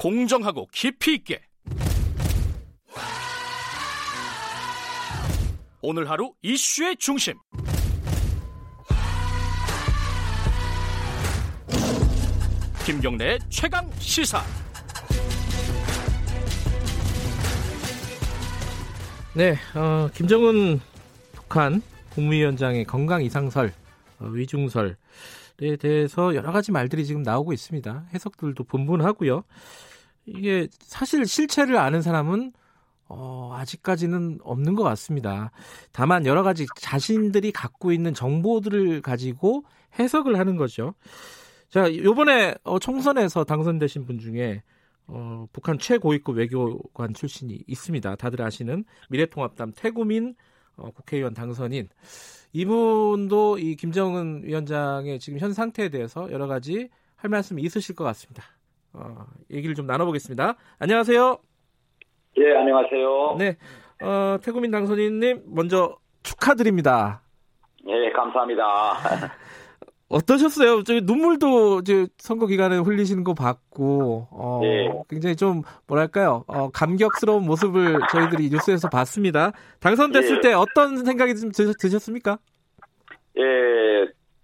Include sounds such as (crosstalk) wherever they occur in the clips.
공정하고 깊이 있게 오늘 하루 이슈의 중심 김경래의 최강 시사 네, 어, 김정은 북한 국무위원장의 건강 이상설, 어, 위중설에 대해서 여러 가지 말들이 지금 나오고 있습니다. 해석들도 분분하고요. 이게 사실 실체를 아는 사람은 어, 아직까지는 없는 것 같습니다. 다만 여러 가지 자신들이 갖고 있는 정보들을 가지고 해석을 하는 거죠. 자, 요번에 어, 총선에서 당선되신 분 중에 어, 북한 최고위급 외교관 출신이 있습니다. 다들 아시는 미래통합당 태구민 어, 국회의원 당선인 이분도 이 김정은 위원장의 지금 현 상태에 대해서 여러 가지 할 말씀이 있으실 것 같습니다. 어, 얘기를 좀 나눠보겠습니다. 안녕하세요. 예, 안녕하세요. 네, 어, 태구민 당선인님 먼저 축하드립니다. 예, 감사합니다. (laughs) 어떠셨어요? 저 눈물도 이제 선거 기간에 흘리시는 거 봤고, 어, 예. 굉장히 좀 뭐랄까요, 어, 감격스러운 모습을 저희들이 뉴스에서 봤습니다. 당선됐을 예. 때 어떤 생각이 좀 드, 드셨습니까? 예,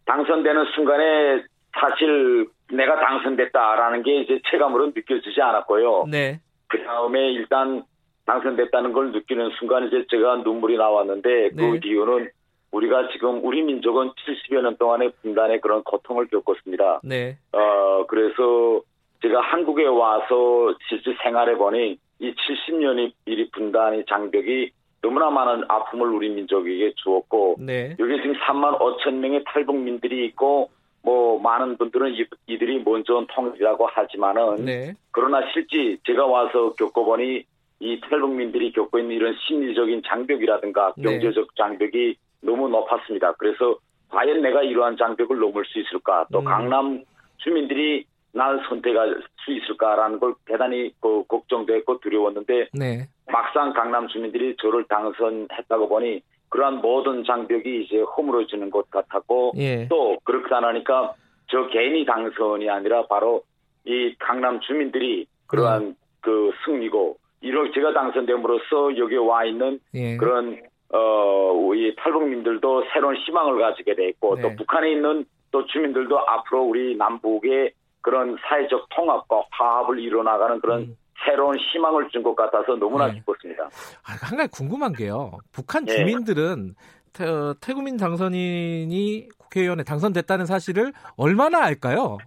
당선되는 순간에 사실 내가 당선됐다라는 게 이제 체감으로 느껴지지 않았고요. 네, 그 다음에 일단 당선됐다는 걸 느끼는 순간 이제 제가 눈물이 나왔는데 그 네. 이유는 우리가 지금 우리 민족은 70여 년 동안의 분단의 그런 고통을 겪었습니다. 네, 어, 그래서 제가 한국에 와서 실제 생활해 보니 이 70년의 이 분단의 장벽이 너무나 많은 아픔을 우리 민족에게 주었고 네, 여기 지금 3만 5천 명의 탈북민들이 있고 뭐 많은 분들은 이, 이들이 먼저 온 통일이라고 하지만은 네, 그러나 실제 제가 와서 겪어보니 이 탈북민들이 겪고 있는 이런 심리적인 장벽이라든가 네. 경제적 장벽이 너무 높았습니다. 그래서 과연 내가 이러한 장벽을 넘을 수 있을까? 또 음. 강남 주민들이 날 선택할 수 있을까라는 걸 대단히 그 걱정됐고 두려웠는데 네, 막상 강남 주민들이 저를 당선했다고 보니 그러한 모든 장벽이 이제 허물어지는 것 같았고 예, 또 그렇게 안 하니까 저 개인이 당선이 아니라 바로 이 강남 주민들이 그러한 그 승리고 이런 제가 당선됨으로써 여기 와 있는 예, 그런 어이 탈북민들도 새로운 희망을 가지게 됐고 네. 또 북한에 있는 또 주민들도 앞으로 우리 남북의 그런 사회적 통합과 화합을 이뤄나가는 그런 음. 새로운 희망을 준 것 같아서 너무나 네. 기뻤습니다. 아, 한 가지 궁금한 게요. 북한 예. 주민들은 태, 어, 태구민 당선인이 국회의원에 당선됐다는 사실을 얼마나 알까요?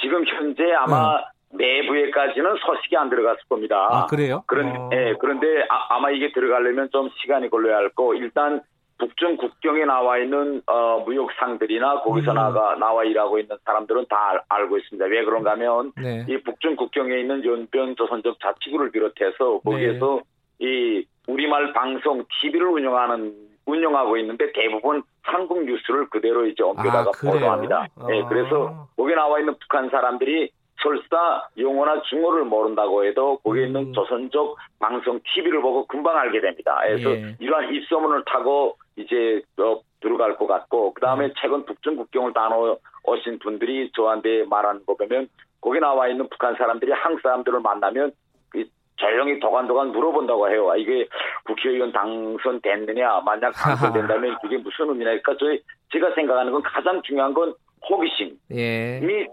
지금 현재 아마 내부에까지는 소식이 안 들어갔을 겁니다. 네. 아, 그래요? 그런, 어. 예, 그런데 아, 마 이게 들어가려면 좀 시간이 걸려야 할 거. 일단 북중 국경에 나와 있는 어, 무역상들이나 거기서 음. 나가 나와 일하고 있는 사람들은 다 알, 알고 있습니다. 왜 그런가 하면 네, 이 북중 국경에 있는 연변 조선족 자치구를 비롯해서 거기에서 네. 이 우리말 방송 TV를 운영하는 운영하고 있는데 대부분 한국 뉴스를 그대로 이제 옮겨다가 아? 보도합니다. 예, 아. 그래서 거기 나와 있는 북한 사람들이 설사 영어나 중어를 모른다고 해도 거기에 있는 음. 조선족 방송 TV를 보고 금방 알게 됩니다. 그래서 예. 이러한 입소문을 타고 이제 어, 들어갈 것 같고 그 다음에 음. 최근 북중 국경을 다녀오신 분들이 저한테 말하는 거 보면 거기 나와 있는 북한 사람들이 한국 사람들을 만나면 그 조용히 도관도관 물어본다고 해요. 아, 이게 국회의원 당선됐느냐, 만약 당선된다면 그게 무슨 의미냐. 그러니까 저희, 제가 생각하는 건 가장 중요한 건 호기심. 예, 이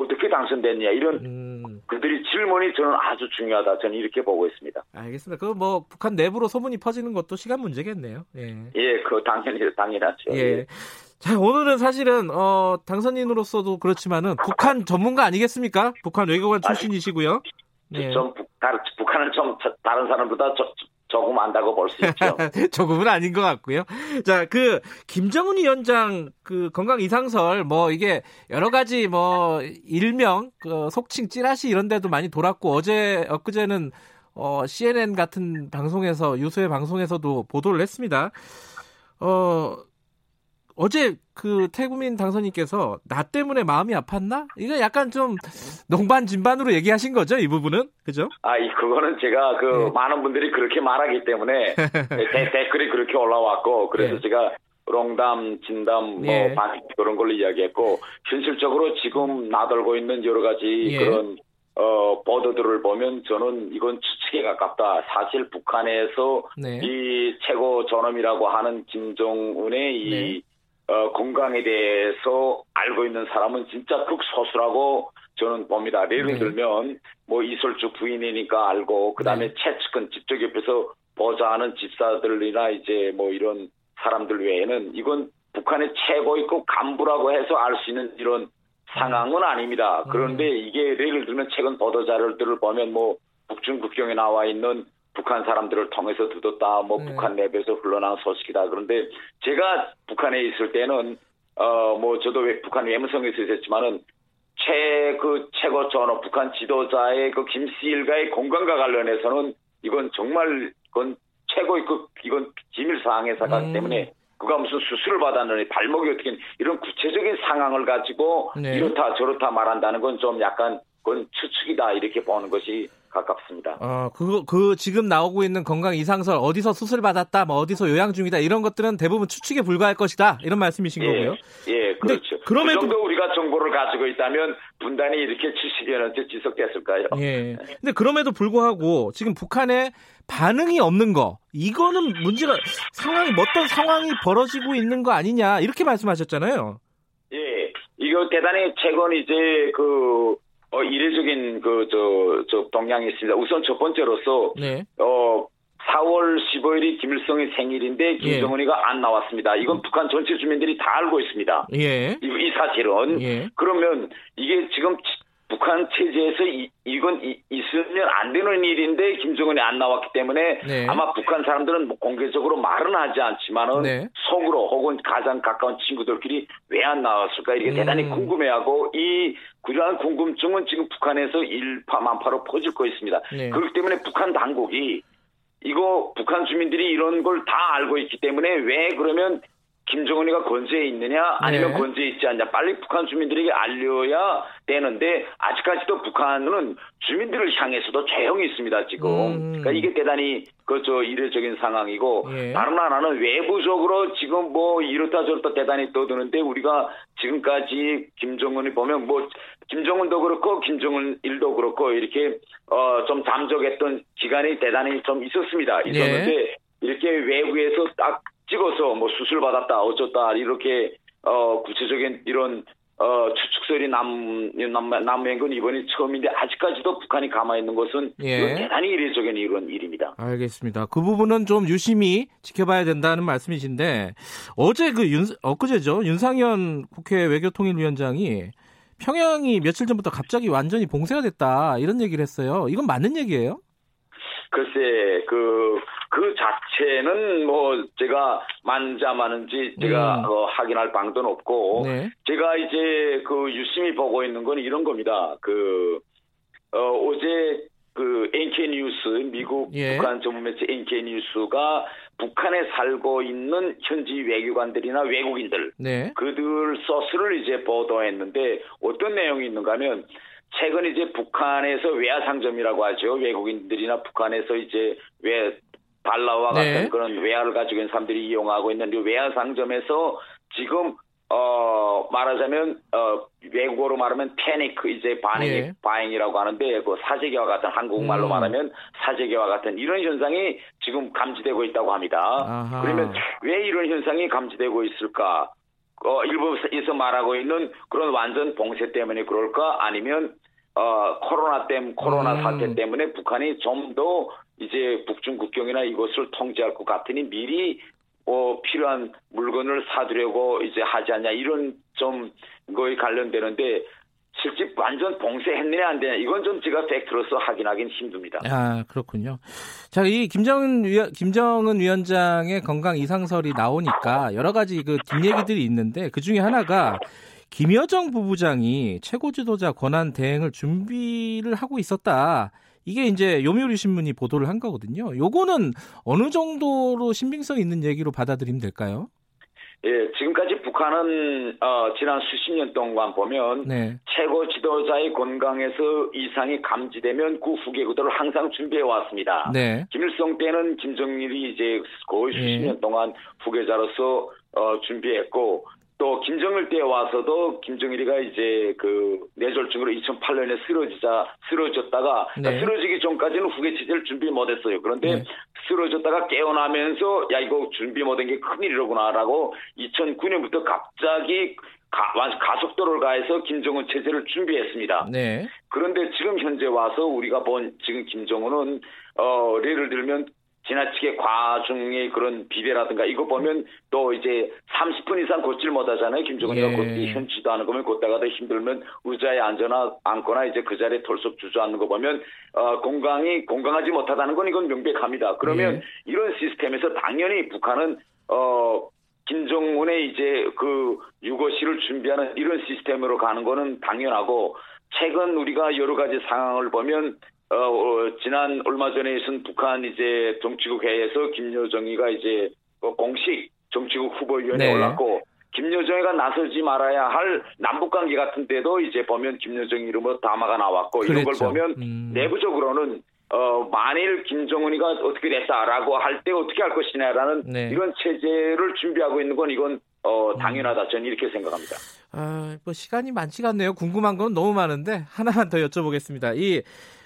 어떻게 당선됐냐. 이런 음, 그들이 질문이 저는 아주 중요하다. 저는 이렇게 보고 있습니다. 알겠습니다. 그 뭐 북한 내부로 소문이 퍼지는 것도 시간 문제겠네요. 예. 예, 그 당연히, 당연하죠. 예. 자, 오늘은 사실은, 어, 당선인으로서도 그렇지만은, 북한 전문가 아니겠습니까? 북한 외교관 출신이시고요. 예. 좀 북, 다른, 북한은 좀 저- 다른 사람보다 저- 저- 조금 안다고 볼 수 있죠. (laughs) 조금은 아닌 것 같고요. 자, 그, 김정은 위원장, 그, 건강 이상설, 뭐, 이게, 여러 가지, 뭐, 일명, 그, 속칭, 찌라시 이런 데도 많이 돌았고, 어제, 엊그제는, 어, CNN 같은 방송에서, 유수의 방송에서도 보도를 했습니다. 어, 어제 그 태구민 당선인께서 나 때문에 마음이 아팠나? 이거 약간 좀 농반 진반으로 얘기하신 거죠, 이 부분은? 그죠? 아, 이, 그거는 제가 그, 네. 많은 분들이 그렇게 말하기 때문에, (laughs) 대- 댓글이 그렇게 올라왔고, 그래서 네. 제가, 롱담, 진담, 뭐, 예. 반, 그런 걸로 이야기했고, 현실적으로 지금 나돌고 있는 여러 가지 예. 그런, 어, 보도들을 보면 저는 이건 추측에 가깝다. 사실 북한에서 네. 이 최고 존엄이라고 하는 김정은의 이 네. 어, 건강에 대해서 알고 있는 사람은 진짜 극소수라고 저는 봅니다. 예를 네. 들면 뭐 이설주 부인이니까 알고 그다음에 네. 최측근 집적 옆에서 보좌하는 집사들이나 이제 뭐 이런 사람들 외에는 이건 북한의 최고위급 간부라고 해서 알 수 있는 이런 상황은 아닙니다. 음. 그런데 이게 예를 들면 최근 보도 자료들을 보면 뭐 북중 국경에 나와 있는 북한 사람들을 통해서 듣었다, 뭐 네. 북한 내부에서 흘러나온 소식이다. 그런데 제가 북한에 있을 때는 어 뭐 저도 왜 북한 외무성에서 있었지만은 최 그 최고 전업 북한 지도자의 그 김씨 일가의 건강과 관련해서는 이건 정말 그건 최고의 그 이건 기밀 사항의 사건 음. 때문에 그가 무슨 수술을 받았느니 발목이 어떻게 이런 구체적인 상황을 가지고 네. 이렇다 저렇다 말한다는 건 좀 약간 그건 추측이다 이렇게 보는 것이 가깝습니다. 어, 그거, 그, 지금 나오고 있는 건강 이상설, 어디서 수술 받았다, 뭐, 어디서 요양 중이다, 이런 것들은 대부분 추측에 불과할 것이다, 이런 말씀이신 거고요. 예, 그렇죠. 그럼에도- 그 정도 우리가 정보를 가지고 있다면 분단이 이렇게 70여 년째 지속됐을까요? 예. 근데 그럼에도 불구하고, 지금 북한에 반응이 없는 거, 이거는 문제가, 상황이, 어떤 상황이 벌어지고 있는 거 아니냐, 이렇게 말씀하셨잖아요. 예, 이거 대단히 최근 이제 그 어, 이례적인 그 저 저 동향이 있습니다. 우선 첫 번째로서 네. 어 4월 15일이 김일성의 생일인데 김정은이가 안 나왔습니다. 이건 북한 전체 주민들이 다 알고 있습니다. 예. 이, 이 사실은 예. 그러면 이게 지금 치- 북한 체제에서 이, 이건 이- 있으면 안 되는 일인데 김정은이 안 나왔기 때문에 네. 아마 북한 사람들은 뭐 공개적으로 말은 하지 않지만은 네. 속으로 혹은 가장 가까운 친구들끼리 왜 안 나왔을까 이렇게 음. 대단히 궁금해하고 이 그러한 궁금증은 지금 북한에서 일파만파로 퍼질 거 있습니다. 네. 그렇기 때문에 북한 당국이 이거 북한 주민들이 이런 걸 다 알고 있기 때문에 왜 그러면 김정은이가 건재해 있느냐 아니면 네. 건재해 있지 않냐 빨리 북한 주민들에게 알려야 되는데 아직까지도 북한은 주민들을 향해서도 조용히 있습니다 지금 음. 그러니까 이게 대단히 그저 이례적인 상황이고 예. 다른 하나는 외부적으로 지금 뭐 이렇다 저렇다 대단히 떠드는데 우리가 지금까지 김정은이 보면 뭐 김정은도 그렇고 김정은 일도 그렇고 이렇게 어 좀 잠적했던 기간이 대단히 좀 있었습니다. 예. 있었는데 이렇게 외부에서 딱 찍어서 뭐 수술 받았다 어쩌다 이렇게 어 구체적인 이런 어 추측설이 남 남- 남은 건 이번이 처음인데 아직까지도 북한이 가만히 있는 것은 예. 대단히 이례적인 이런 일입니다. 알겠습니다. 그 부분은 좀 유심히 지켜봐야 된다는 말씀이신데 어제 그 윤, 엊그제죠. 윤상현 국회 외교통일위원장이 평양이 며칠 전부터 갑자기 완전히 봉쇄가 됐다 이런 얘기를 했어요. 이건 맞는 얘기예요? 글쎄 그, 그 자체는 뭐 제가 만자마는지 제가 음. 어, 확인할 방도는 없고 네. 제가 이제 그 유심히 보고 있는 건 이런 겁니다. 그 어, 어제 그 NK 뉴스 미국 예. 북한 전문 매체 NK 뉴스가 북한에 살고 있는 현지 외교관들이나 외국인들 네. 그들 소스를 이제 보도했는데 어떤 내용이 있는가 하면 최근 이제 북한에서 외화 상점이라고 하죠. 외국인들이나 북한에서 이제 외 달러와 네. 같은 그런 외화를 가지고 있는 사람들이 이용하고 있는 이 외화 상점에서 지금 어 말하자면 어 외국어로 말하면 패닉 이제 반응 예. 바잉이라고 하는데 그 사재기와 같은 한국말로 음. 말하면 사재기와 같은 이런 현상이 지금 감지되고 있다고 합니다. 아하. 그러면 왜 이런 현상이 감지되고 있을까? 어, 일부에서 말하고 있는 그런 완전 봉쇄 때문에 그럴까? 아니면 어, 코로나 땜 코로나 음. 사태 때문에 북한이 좀 더 이제 북중 국경이나 이것을 통제할 것 같으니 미리 어, 필요한 물건을 사두려고 이제 하지 않냐 이런 좀 거에 관련되는데 실제 완전 봉쇄했느냐 안 되냐 이건 좀 제가 팩트로서 확인하기는 힘듭니다. 아 그렇군요. 자, 이 김정은 위, 김정은 위원장의 건강 이상설이 나오니까 여러 가지 그 뒷얘기들이 있는데 그 중에 하나가 김여정 부부장이 최고 지도자 권한 대행을 준비를 하고 있었다. 이게 이제 요미우리 신문이 보도를 한 거거든요. 요거는 어느 정도로 신빙성 있는 얘기로 받아들이면 될까요? 예, 지금까지 북한은 어, 지난 수십 년 동안 보면 네. 최고 지도자의 건강에서 이상이 감지되면 그 후계 구도를 항상 준비해 왔습니다. 네. 김일성 때는 김정일이 이제 거의 수십 예. 년 동안 후계자로서 어, 준비했고 또 김정일 때 와서도 김정일이가 이제 그 뇌졸중으로 2008년에 쓰러지자 쓰러졌다가 네. 쓰러지기 전까지는 후계 체제를 준비 못했어요. 그런데 네. 쓰러졌다가 깨어나면서 야 이거 준비 못한 게 큰일이로구나라고 2009년부터 갑자기 가, 완- 가속도를 가해서 김정은 체제를 준비했습니다. 네. 그런데 지금 현재 와서 우리가 본 지금 김정은은 어 예를 들면 지나치게 과중의 그런 비대라든가 이거 보면 또 이제 30분 이상 걷질 못하잖아요. 김정은이가 예. 걷기 현지도 않은 거면 걷다가도 힘들면 의자에 앉거나 앉거나 이제 그 자리에 털썩 주저앉는 거 보면 어 건강이 건강하지 못하다는 건 이건 명백합니다. 그러면 예. 이런 시스템에서 당연히 북한은 어 김정은의 이제 그 유거시를 준비하는 이런 시스템으로 가는 거는 당연하고 최근 우리가 여러 가지 상황을 보면 어, 어, 지난 얼마 전에 있은 북한 이제 정치국 회의에서 김여정이가 이제 그 공식 정치국 후보위원회에 네. 올랐고 김여정이가 나서지 말아야 할 남북 관계 같은 데도 이제 보면 김여정 이름으로 담화가 나왔고 이런 걸 그랬죠. 보면 음. 내부적으로는 어 만일 김정은이가 어떻게 됐다라고 할 때 어떻게 할 것이냐라는 네. 이런 체제를 준비하고 있는 건 이건 어 당연하다 저는 이렇게 생각합니다. 아, 뭐 시간이 많지가 않네요. 궁금한 건 너무 많은데 하나만 더 여쭤보겠습니다. 이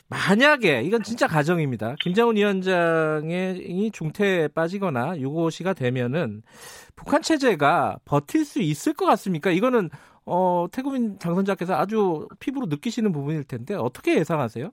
만약에 이건 진짜 가정입니다. 김정은 위원장이 중태에 빠지거나 유고시가 되면은 북한 체제가 버틸 수 있을 것 같습니까? 이거는 어, 태국인 당선자께서 아주 피부로 느끼시는 부분일 텐데 어떻게 예상하세요?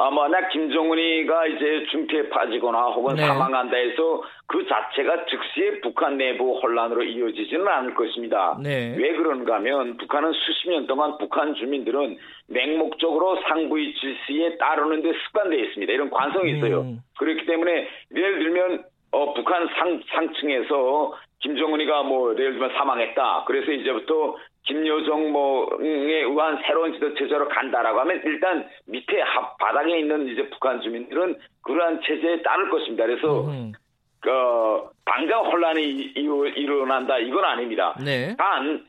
아, 만약 김정은이가 이제 중태에 빠지거나 혹은 네. 사망한다 해서 그 자체가 즉시의 북한 내부 혼란으로 이어지지는 않을 것입니다. 네. 왜 그런가 하면 북한은 수십 년 동안 북한 주민들은 맹목적으로 상부의 질서에 따르는 데 습관되어 있습니다. 이런 관성이 있어요. 음. 그렇기 때문에 예를 들면 어, 북한 상, 상층에서 김정은이가 뭐 예를 들면 사망했다. 그래서 이제부터 김여정 뭐에 의한 새로운 지도 체제로 간다라고 하면 일단 밑에 합 바닥에 있는 이제 북한 주민들은 그러한 체제에 따를 것입니다. 그래서 음. 어, 당장 혼란이 일어난다 이건 아닙니다. 네. 단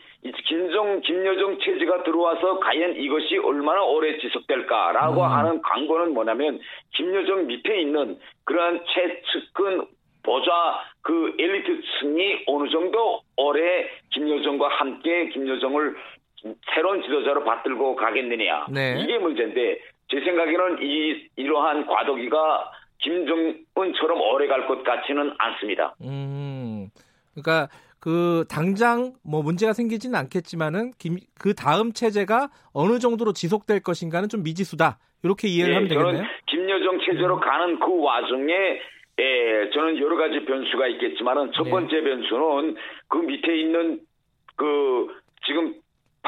김정 김여정 체제가 들어와서 과연 이것이 얼마나 오래 지속될까라고 음. 하는 광고는 뭐냐면 김여정 밑에 있는 그러한 최측근 보좌 그 엘리트층이 어느 정도 오래 김여정과 함께 김여정을 새로운 지도자로 받들고 가겠느냐 네. 이게 문제인데 제 생각에는 이 이러한 과도기가 김정은처럼 오래 갈 것 같지는 않습니다. 음. 그러니까 그 당장 뭐 문제가 생기지는 않겠지만은 김, 그 다음 체제가 어느 정도로 지속될 것인가는 좀 미지수다. 이렇게 이해를 예, 하면 되겠네요. 김여정 체제로 가는 그 와중에 예, 저는 여러 가지 변수가 있겠지만은 첫 네. 번째 변수는 그 밑에 있는 그 지금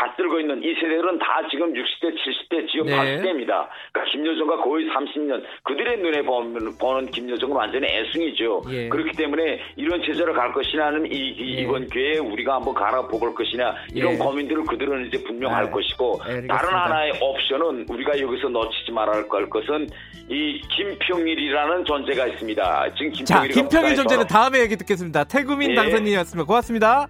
받들고 있는 이 세대들은 다 지금 60대, 70대, 지금 네. 80대입니다. 그러니까 김여정과 거의 30년 그들의 눈에 보면, 보는 김여정은 완전히 애승이죠. 예. 그렇기 때문에 이런 체제로 갈 것이냐는 이, 이- 예. 이번 기회에 우리가 한번 갈아보볼 것이냐 이런 예. 고민들을 그들은 이제 분명할 네. 것이고 알겠습니다. 다른 하나의 옵션은 우리가 여기서 놓치지 말아야 할 것은 이 김평일이라는 존재가 있습니다. 지금 자, 김평일이가 김평일 존재는 다음에 얘기 듣겠습니다. 태구민 예. 당선인이었습니다. 고맙습니다.